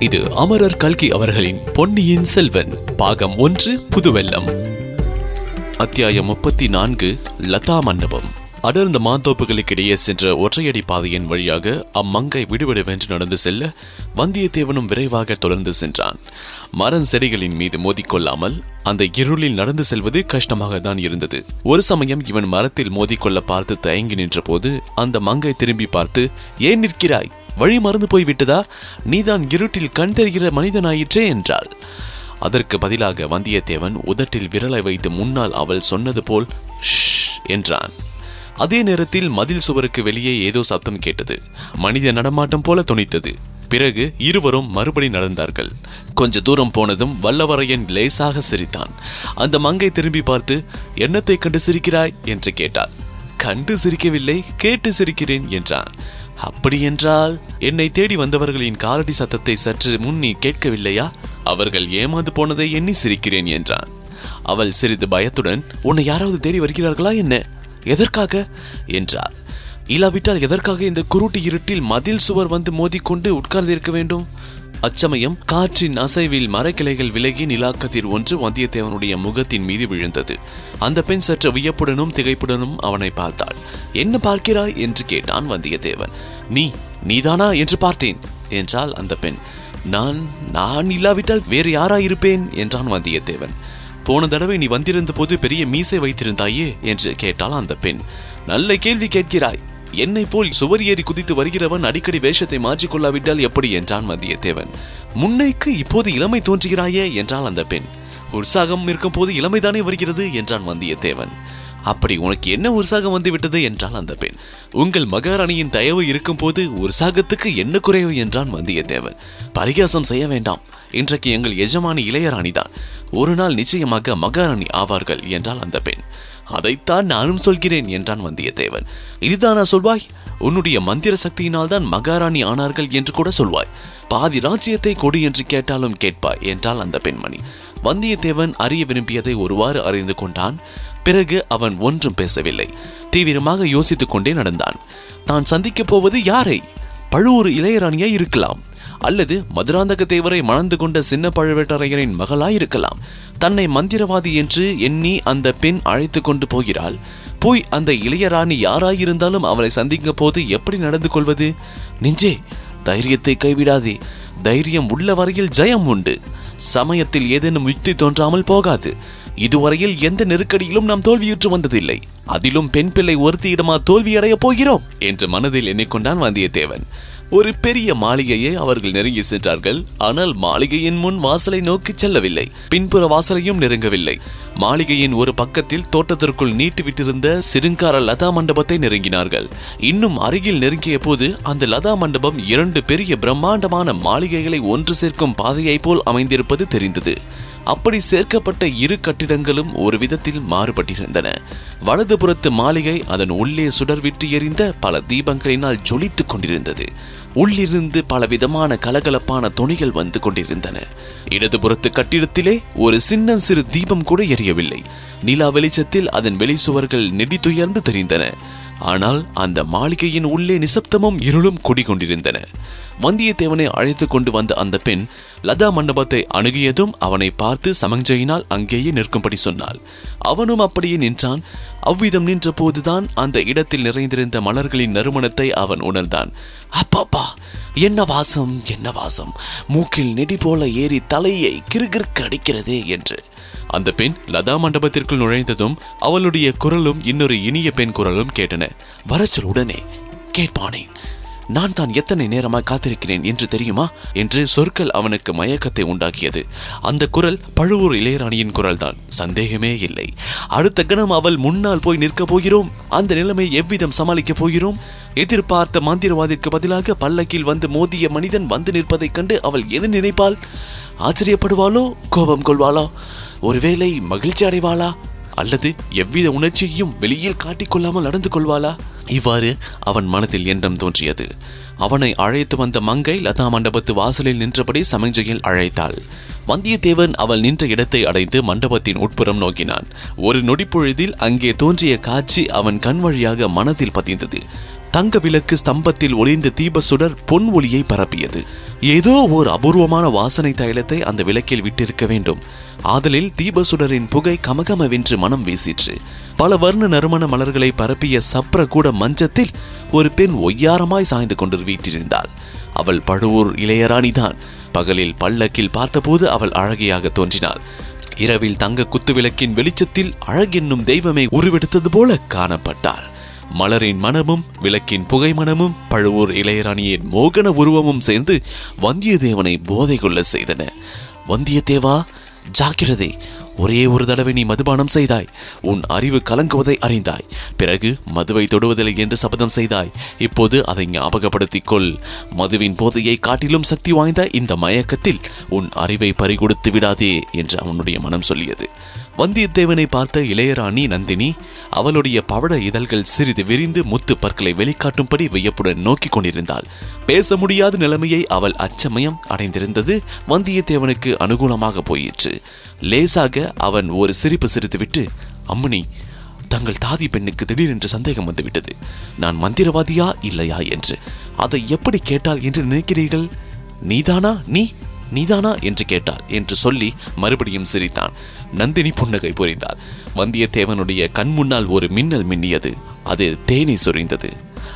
இது அமரர் கல்கி அவர்களின் பொன்னியின் செல்வன் பாகம் ஒன்று புதுவெல்லம். அத்தியாயம் முப்பத்தி நான்கு லதா மண்டபம். அடர்ந்த மாந்தோப்புகளுக்கிடையே சென்ற ஒற்றையடி பாதையின் வழியாக அம்மங்கை விடுவிடுவென்று நடந்து செல்ல வந்தியத்தேவனும் விரைவாக தொடர்ந்து சென்றான். மரம் செடிகளின் மீது மோதிக்கொள்ளாமல் அந்த இருளில் நடந்து செல்வது கஷ்டமாக தான் இருந்தது. ஒரு சமயம் இவன் மரத்தில் மோதிக்கொள்ள பார்த்து தயங்கி நின்றபோது அந்த மங்கை திரும்பி பார்த்து ஏன் நிற்கிறாய்? வழி மறந்து போய் விட்டதா? நீதான் இருட்டில் கண் தெரிகிற மனிதனாயிற்றே என்றாள். அதற்கு பதிலாக வந்தியத்தேவன் உதட்டில் விரலை வைத்து முன்னால் அவள் சொன்னது போல் "ஷ்" என்றான். அதே நேரத்தில் மதில் சுவருக்கு வெளியே ஏதோ சத்தம் கேட்டது. மனித நடமாட்டம் போல துணித்தது. பிறகு இருவரும் மறுபடி நடந்தார்கள். கொஞ்ச தூரம் போனதும் வல்லவரையன் லேசாக சிரித்தான். அந்த மங்கை திரும்பி பார்த்து என்னத்தை கண்டு சிரிக்கிறாய்? என்று கேட்டாள். கண்டு சிரிக்கவில்லை கேட்டு சிரிக்கிறேன் என்றான். அப்படியென்றால் என்னை தேடி வந்தவர்களின் காலடி சத்தத்தை சற்று முன்னி கேட்கவில்லையா? அவர்கள் ஏமாந்து போனதை எண்ணி சிரிக்கிறேன் என்றான். அவள் சிறிது பயத்துடன் உன்னை யாராவது தேடி வருகிறார்களா என்ன? எதற்காக? என்றார் இல்லாவிட்டால் எதற்காக இந்த குருட்டு இருட்டில் மதில் சுவர் வந்து மோதிக்கொண்டு உட்கார்ந்திருக்க வேண்டும்? அச்சமயம் காற்றின் அசைவில் மரக்கிளைகள் விலகி நிலாக்கதிர் ஒன்று வந்தியத்தேவனுடைய முகத்தின் மீது விழுந்தது. அந்த பெண் சற்று வியப்புடனும் திகைப்புடனும் அவனை பார்த்தாள். என்ன பார்க்கிறாய்? என்று கேட்டான் வந்தியத்தேவன். நீ நீதானா? என்று பார்த்தேன் என்றாள் அந்த பெண். நான் நான் இல்லாவிட்டால் வேறு யாராயிருப்பேன்? என்றான் வந்தியத்தேவன். போன தடவை நீ வந்திருந்த போது பெரிய மீசை வைத்திருந்தாயே? என்று கேட்டாள் அந்த பெண். நல்ல கேள்வி கேட்கிறாய். என்னை போல் சுவர் ஏறி குதித்து வருகிறவன் அடிக்கடி வேஷத்தை மாற்றிக்கொள்ளாவிட்டால் எப்படி என்றான் வந்தியத்தேவன் முன்னைக்கு இப்போது இளமை தோன்றுகிறாயே என்றால் அந்த பெண். உற்சாகம் இருக்கும் போது இளமைதானே வருகிறது என்றான் வந்தியத்தேவன் அப்படி உனக்கு என்ன உற்சாகம் வந்து விட்டது? அந்த பெண். உங்கள் மகாராணியின் தயவு இருக்கும் போது உற்சாகத்துக்கு என்ன குறைவு என்றான் வந்தியத்தேவன் பரிகாசம் செய்ய வேண்டாம். இன்றைக்கு எங்கள் எஜமானி இளையராணிதான். ஒரு நாள் நிச்சயமாக மகாராணி ஆவார்கள் என்றால் அந்த பெண். அதைத்தான் நானும் சொல்கிறேன் என்றான் வந்தியத்தேவன். இதுதானா சொல்வாய்? உன்னுடைய மந்திர சக்தியினால் தான் மகாராணி ஆனார்கள் என்று கூட சொல்வாய். பாதி ராஜ்யத்தை கொடு என்று கேட்டாலும் கேட்பாய் என்றாள் அந்த பெண்மணி. வந்தியத்தேவன் அறிய விரும்பியதை ஒருவாறு அறிந்து கொண்டான். பிறகு அவன் ஒன்றும் பேசவில்லை. தீவிரமாக யோசித்துக் கொண்டே நடந்தான். தான் சந்திக்கப் போவது யாரை? பழுவூர் இளையராணியாய் இருக்கலாம் அல்லது மதுராந்தக தேவரை மணந்து கொண்ட சின்ன பழுவேட்டரையரின் மகளாய் இருக்கலாம் தன்னை மந்திரவாதி என்று எண்ணி அந்த பெண் அழைத்து கொண்டு போகிறாள். போய் அந்த இளையராணி யாராயிருந்தாலும் அவளை சந்திக்க போது எப்படி நடந்து கொள்வது? நெஞ்சே தைரியத்தை கைவிடாதே. தைரியம் உள்ள வரையில் ஜெயம் உண்டு. சமயத்தில் ஏதேனும் யுக்தி தோன்றாமல் போகாது. இதுவரையில் எந்த நெருக்கடியிலும் நாம் தோல்வியுற்று வந்ததில்லை. அதிலும் பெண் பிள்ளை ஒருத்தியிடமா தோல்வியடையப் போகிறோம் என்று மனதில் எண்ணிக்கொண்டான் வந்தியத்தேவன். ஒரு பெரிய மாளிகையை அவர்கள் நெருங்கி சென்றார்கள். ஆனால் மாளிகையின் முன் வாசலை நோக்கி செல்லவில்லை. பின்புற வாசலையும் நெருங்கவில்லை. மாளிகையின் ஒரு பக்கத்தில் தோட்டத்திற்குள் நீட்டிவிட்டிருந்த சிறுங்கார லதா மண்டபத்தை நெருங்கினார்கள். இன்னும் அருகில் நெருங்கிய போது அந்த லதா மண்டபம் இரண்டு பெரிய பிரம்மாண்டமான மாளிகைகளை ஒன்று சேர்க்கும் பாதையைப் போல் அமைந்திருப்பது தெரிந்தது. அப்படி சேர்க்கப்பட்ட இரு கட்டிடங்களும் ஒரு விதத்தில் மாறுபட்டிருந்தன. வலதுபுறத்து மாளிகை அதன் உள்ளே சுடர்விட்டு எறிந்த பல தீபங்களினால் ஜொலித்துக் கொண்டிருந்தது. உள்ளிருந்து பலவிதமான கலகலப்பான துணிகள் வந்து கொண்டிருந்தன. இடதுபுறத்து கட்டிடத்திலே ஒரு சின்ன சிறு தீபம் கூட எரியவில்லை. நிலா வெளிச்சத்தில் அதன் வெளிச்சுவர்கள் நெடித்துயர்ந்து தெரிந்தன. ஆனால் அந்த மாளிகையின் உள்ளே நிசப்தமும் இருளும் குடிகொண்டிருந்தன. வந்தியத்தேவனை அழைத்து கொண்டு வந்த அந்த பெண் லதா மண்டபத்தை அணுகியதும் அவனை பார்த்து சமஞ்சையினால் அங்கேயே நிற்கும்படி சொன்னாள். அவனும் அப்படியே நின்றான். அவ்விதம் நின்ற போதுதான் அந்த இடத்தில் நிறைந்திருந்த மலர்களின் நறுமணத்தை அவன் உணர்ந்தான். அப்பாப்பா என்ன வாசம் என்ன வாசம்? மூக்கில் நெடி போல ஏறி தலையை கிறுகிறுக்கு அடிக்கிறதே என்று. அந்த பெண் லதா மண்டபத்திற்குள் நுழைந்ததும் அவளுடைய குரலும் இன்னொரு இனிய பெண் குரலும் கேட்டன. வரச்சொல் உடனே. கேட்பானேன் நான் தான் எத்தனை நேரமாக காத்திருக்கிறேன் என்று தெரியுமா? என்று சொற்கள் அவனுக்கு மயக்கத்தை உண்டாக்கியது. அந்த குரல் பழுவூர் இளையராணியின் குரல்தான். சந்தேகமே இல்லை. அடுத்த கணம் அவள் முன்னால் போய் நிற்கப் போகிறோம். அந்த நிலைமை எவ்விதம் சமாளிக்கப் போகிறோம்? எதிர்பார்த்த மந்திரவாதிற்கு பதிலாக பல்லக்கில் வந்து மோதிய மனிதன் வந்து நிற்பதைக் கண்டு அவள் என்ன நினைப்பாள்? ஆச்சரியப்படுவாளோ? கோபம் கொள்வாளோ? ஒருவேளை மகிழ்ச்சி அடைவாளா? அல்லது எவ்வித உணர்ச்சியையும் வெளியில் காட்டிக்கொள்ளாமல் நடந்து கொள்வாளா? இவ்வாறு அவன் மனதில் எண்ணம் தோன்றியது. அவனை அழைத்து வந்த மங்கை லதா மண்டபத்து வாசலில் நின்றபடி சமஞ்சையில் அழைத்தாள். வந்தியத்தேவன் அவள் நின்ற இடத்தை அடைந்து மண்டபத்தின் உட்புறம் நோக்கினான். ஒரு நொடிப்பொழுதில் அங்கே தோன்றிய காட்சி அவன் கண் வழியாக மனதில் பதிந்தது. தங்க விளக்கு ஸ்தம்பத்தில் ஒளிந்த தீப சுடர் பொன் ஒளியை பரப்பியது. ஏதோ ஓர் அபூர்வமான வாசனை தைலத்தை அந்த விளக்கில் விட்டிருக்க வேண்டும். ஆதலில் தீப சுடரின் புகை கமகமவென்று மனம் வீசிற்று. பல வர்ண நறுமண மலர்களை பரப்பிய சப்ர கூட மஞ்சத்தில் ஒரு பெண் ஒய்யாரமாய் சாய்ந்து கொண்டு வீட்டிருந்தாள் அவள் பழுவூர் இளையராணிதான். பகலில் பல்லக்கில் பார்த்தபோது அவள் அழகியாக தோன்றினாள். இரவில் தங்க குத்துவிளக்கின் வெளிச்சத்தில் அழகென்னும் தெய்வமே உருவெடுத்தது போல காணப்பட்டாள். மலரின் மனமும் விளக்கின் புகை மனமும் பழுவூர் இளையராணியின் மோகன உருவமும் சேர்ந்து வந்தியத்தேவனை போதை கொள்ள செய்தன. வந்தியத்தேவா ஜாக்கிரதை ஒரே ஒரு தடவை நீ மதுபானம் செய்தாய். உன் அறிவு கலங்குவதை அறிந்தாய். பிறகு மதுவை தொடுவதில்லை என்று சபதம் செய்தாய். இப்போது அதை ஞாபகப்படுத்திக் கொள். மதுவின் போதையை காட்டிலும் சக்தி வாய்ந்த இந்த மயக்கத்தில் உன் அறிவை பறிகொடுத்து விடாதே என்று அவனுடைய மனம் சொல்லியது. வந்தியத்தேவனை பார்த்த இளையராணி நந்தினி அவளுடைய பவழ இதழ்கள் சிறிது விரிந்து முத்து பற்களை வெளிக்காட்டும்படி வியப்புடன் நோக்கிக் கொண்டிருந்தாள். பேச முடியாத நிலைமையை அவள் அச்சமயம் அடைந்திருந்தது வந்தியத்தேவனுக்கு அனுகூலமாக போயிற்று. லேசாக அவன் ஒரு சிரிப்பு சிரித்துவிட்டு அம்மணி தங்கள் தாதி பெண்ணுக்கு திடீரென்று சந்தேகம் வந்துவிட்டது. நான் மந்திரவாதியா இல்லையா? என்று. அதை எப்படி கேட்டால் என்று நினைக்கிறீர்கள்? நீதானா? நீ நீதானா என்று கேட்டாள். என்று சொல்லி மறுபடியும் சிரித்தான். நந்தினி புன்னகை புரிந்தாள். வந்தியத்தேவனுடைய கண் முன்னால் ஒரு மின்னல் மின்னியது. அது தேனை சொரிந்தது.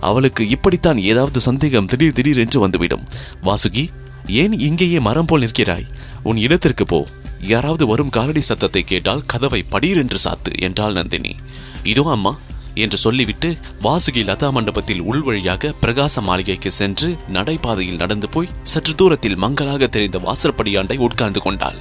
அவளுக்கு இப்படித்தான் ஏதாவது சந்தேகம் திடீர் திடீரென்று வந்துவிடும். வாசுகி ஏன் இங்கேயே மரம் போல் நிற்கிறாய்? உன் இடத்திற்கு போ. யாராவது வரும் காலடி சத்தத்தை கேட்டால் கதவை படீரென்று சாத்து என்றாள் நந்தினி. இதோ அம்மா என்று சொல்லிவிட்டு வாசுகி லதா மண்டபத்தில் உள்வழியாக பிரகாச மாளிகைக்கு சென்று நடைபாதையில் நடந்து போய் சற்று தூரத்தில் மங்களாக தெரிந்த வாசற்படியாண்டை உட்கார்ந்து கொண்டாள்.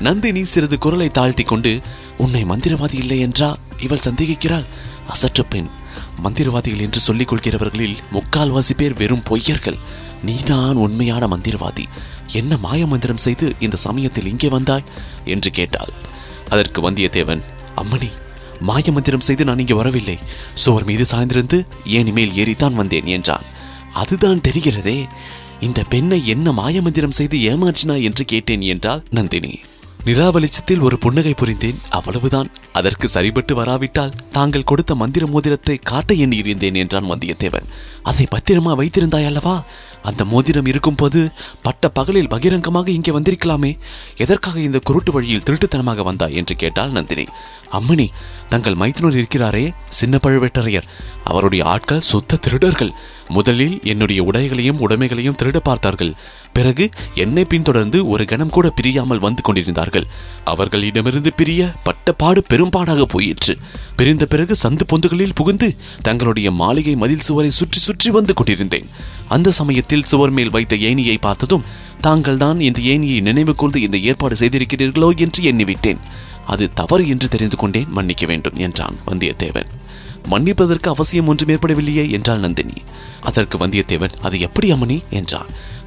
நந்தினி சிறிது குரலை தாழ்த்தி கொண்டு உன்னை மந்திரவாதி இல்லை என்றா? இவள் சந்தேகிக்கிறாள்? அசற்ற பெண் மந்திரவாதிகள் என்று சொல்லிக் கொள்கிறவர்களில் முக்கால்வாசி பேர் வெறும் பொய்யர்கள். நீதான் உண்மையான மந்திரவாதி. என்ன மாய மந்திரம் செய்து இந்த சமயத்தில் இங்கே வந்தாய்? என்று கேட்டாள். அதற்கு வந்தியத்தேவன் அம்மணி மாய மந்திரம் செய்து நான் இங்கே வரவில்லை. சுவர் மீது சாய்ந்திருந்து ஏன் மேல் ஏறித்தான் வந்தேன் என்றான். அதுதான் தெரிகிறதே இந்த பெண்ணை என்ன மாய மந்திரம் செய்து ஏமாற்றினா என்று கேட்டேன் என்றால் நந்தினி. நிலாவளிச்சத்தில் ஒரு புன்னகை புரிந்தேன். அவ்வளவுதான் அதற்கு சரிபட்டு வராவிட்டால் தாங்கள் கொடுத்த மந்திர மோதிரத்தை காட்ட எண்ணியிருந்தேன் என்றான் வந்தியத்தேவன் அதை பத்திரமா வைத்திருந்தாய் அல்லவா? அந்த மோதிரம் இருக்கும்போது பட்ட பகலில் பகிரங்கமாக இங்கே வந்திருக்கலாமே. எதற்காக இந்த குருட்டு வழியில் திருட்டுத்தனமாக வந்தாய் என்று கேட்டாள் நந்தினி. அம்மணி தங்கள் மைத்துனர் இருக்கிறாரே சின்ன பழுவேட்டரையர். அவருடைய ஆட்கள் சுத்த திருடர்கள். முதலில் என்னுடைய உடைகளையும் உடைமைகளையும் திருட பார்த்தார்கள். பிறகு என்னை பின்தொடர்ந்து ஒரு கணம் கூட பிரியாமல் வந்து கொண்டிருந்தார்கள். அவர்களிடமிருந்து பிரிய பட்டப்பாடு பெரும்பாடாக போயிற்று. பிரிந்த பிறகு சந்து பொந்துகளில் புகுந்து தங்களுடைய மாளிகை மதில் சுவரை சுற்றி சுற்றி வந்து கொண்டிருந்தேன். அந்த சமயத்தில் சுவர் மேல் வைத்த ஏணியை பார்த்ததும் தாங்கள் தான் இந்த ஏணியை நினைவு கூர்ந்து இந்த ஏற்பாடு செய்திருக்கிறீர்களோ என்று எண்ணிவிட்டேன். அது தவறு என்று தெரிந்து கொண்டேன் மன்னிக்க வேண்டும் என்றான் வந்தியத்தேவன். மன்னிப்பதற்கு அவசியம் ஒன்றும் ஏற்படவில்லையே என்றாள் நந்தினி. அதற்கு வந்தியத்தேவன் அது எப்படி அம்மணி? என்றான்.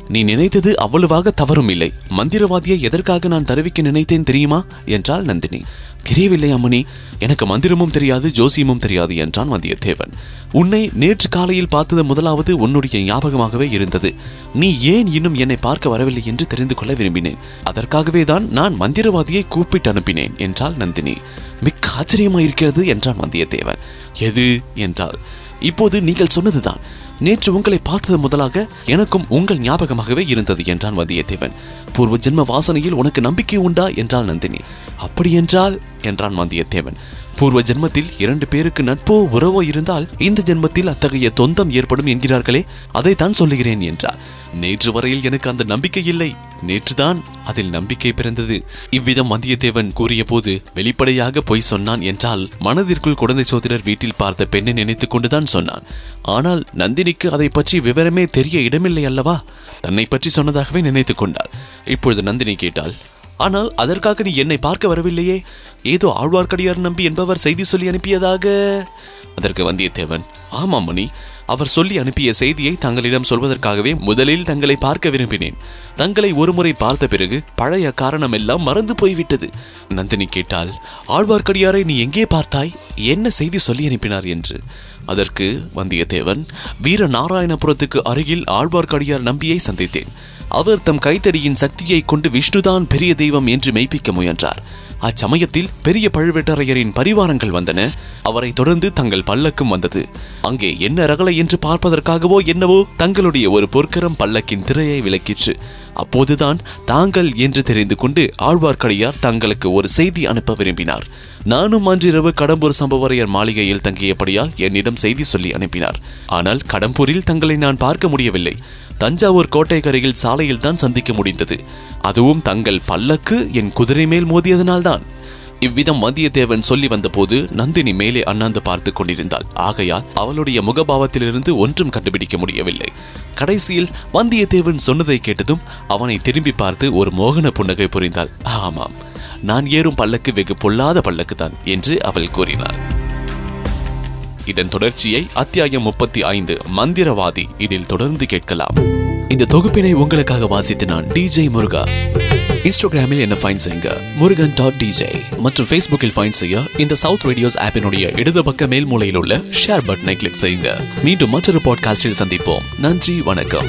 நீ நினைத்தது அவ்வளவாக தவறும் இல்லை மந்திரவாதியை எதற்காக நான் தருவிக்க நினைத்தேன் தெரியுமா? என்றாள் நந்தினி. தெரியவில்லை அம்மணி எனக்கு மந்திரமும் தெரியாது ஜோசியமும் தெரியாது என்றான் வந்தியத்தேவன். உன்னை நேற்று காலையில் பார்த்தது முதலாவது உன்னுடைய ஞாபகமாகவே இருந்தது. நீ ஏன் இன்னும் என்னை பார்க்க வரவில்லை என்று தெரிந்து கொள்ள விரும்பினேன். அதற்காகவே தான் நான் மந்திரவாதியை கூப்பிட்டு அனுப்பினேன் என்றாள் நந்தினி. மிக்க ஆச்சரியமாயிருக்கிறது என்றான் வந்தியத்தேவன். எது? என்றால் இப்போது நீங்கள் சொன்னதுதான். நேற்று உங்களை பார்த்தது முதலாக எனக்கும் உங்கள் ஞாபகமாகவே இருந்தது என்றான் வந்தியத்தேவன். பூர்வ ஜென்ம வாசனையில் உனக்கு நம்பிக்கை உண்டா? என்றாள் நந்தினி. அப்படி என்றால் என்றான் வந்தியத்தேவன். பூர்வ ஜென்மத்தில் இரண்டு பேருக்கு நட்போ உறவோ இருந்தால் இந்த ஜென்மத்தில் அத்தகைய தொந்தம் ஏற்படும் என்கிறார்களே அதைத்தான் சொல்லுகிறேன் என்றார். நேற்று வரையில் எனக்கு அந்த நம்பிக்கை இல்லை. நேற்றுதான் அதில் நம்பிக்கை பிறந்தது. இவ்விதம் வந்தியத்தேவன் கூறிய போது வெளிப்படையாக பொய் சொன்னான் என்றால் மனதிற்குள் குழந்தை சோதரர் வீட்டில் பார்த்த பெண்ணை நினைத்துக் கொண்டுதான் சொன்னான். ஆனால் நந்தினிக்கு அதை பற்றி விவரமே தெரிய இடமில்லை அல்லவா? தன்னை பற்றி சொன்னதாகவே நினைத்துக் கொண்டாள். இப்பொழுது நந்தினி கேட்டாள் ஆனால் அதற்காக நீ என்னை பார்க்க வரவில்லையே? ஏதோ ஆழ்வார்க்கடியார் நம்பி என்பவர் செய்தி சொல்லி அனுப்பியதாக? அதற்கு வந்தியத்தேவன் ஆமாம் மணி அவர் சொல்லி அனுப்பிய செய்தியை தங்களிடம் சொல்வதற்காகவே முதலில் தங்களை பார்க்க விரும்பினேன். தங்களை ஒருமுறை பார்த்த பிறகு பழைய காரணம் எல்லாம் மறந்து போய்விட்டது. நந்தினி கேட்டால் ஆழ்வார்க்கடியாரை நீ எங்கே பார்த்தாய்? என்ன செய்தி சொல்லி அனுப்பினார் என்று? அதற்கு வந்தியத்தேவன் வீர நாராயணபுரத்துக்கு அருகில் ஆழ்வார்க்கடியார் நம்பியை சந்தித்தேன். அவர் தம் கைத்தறியின் சக்தியை கொண்டு விஷ்ணுதான் பெரிய தெய்வம் என்று மெய்ப்பிக்க முயன்றார். அச்சமயத்தில் பெரிய பழுவேட்டரையரின் பரிவாரங்கள் வந்தன. அவரை தொடர்ந்து தங்கள் பல்லக்கும் வந்தது. அங்கே என்ன ரகலை என்று பார்ப்பதற்காகவோ என்னவோ தங்களுடைய ஒரு பொற்கரம் பல்லக்கின் திரையை விலக்கிற்று அப்போதுதான் தாங்கள் என்று தெரிந்து கொண்டு ஆழ்வார்க்கடியார் தங்களுக்கு ஒரு செய்தி அனுப்ப விரும்பினார். நானும் அன்றிரவு கடம்பூர் சம்பவரையர் மாளிகையில் தங்கியபடியால் என்னிடம் செய்தி சொல்லி அனுப்பினார். ஆனால் கடம்பூரில் தங்களை நான் பார்க்க முடியவில்லை. தஞ்சாவூர் கோட்டைக்கரையில் சாலையில் தான் சந்திக்க முடிந்தது. அதுவும் தங்கள் பல்லக்கு என் குதிரை மேல் மோதியதனால்தான். இவ்விதம் வந்தியத்தேவன் சொல்லி வந்தபோது நந்தினி மேலே அண்ணாந்து பார்த்து கொண்டிருந்தாள். ஆகையால் அவளுடைய முகபாவத்திலிருந்து ஒன்றும் கண்டுபிடிக்க முடியவில்லை. கடைசியில் வந்தியத்தேவன் சொன்னதை கேட்டதும் அவனை திரும்பி பார்த்து ஒரு மோகன புன்னகை புரிந்தாள். ஆமாம் நான் ஏறும் பல்லக்கு வெகு பொல்லாத பல்லக்கு தான் என்று அவள் கூறினாள். இதன் தொடர்ச்சியை அத்தியாயம் முப்பத்தி ஐந்து மந்திரவாதி இதில் தொடர்ந்து கேட்கலாம். இந்த தொகுப்பினை உங்களுக்காக வாசித்து நான் டிஜே முருகா. இன்ஸ்டாகிராமில் என்ன ஃபைன் செய்யுங்க. முருகன் டாட் டிஜே மற்றும் ஃபேஸ்புக்கில் ஃபைன் செய்ய இந்த சவுத் ரேடியோஸ் ஆப்பினுடைய இடது பக்க மேல் மூலையில் உள்ள ஷேர் பட்டனை கிளிக் செய்யுங்க. மீண்டும் மற்றொரு பாட்காஸ்டில் சந்திப்போம். நன்றி வணக்கம்.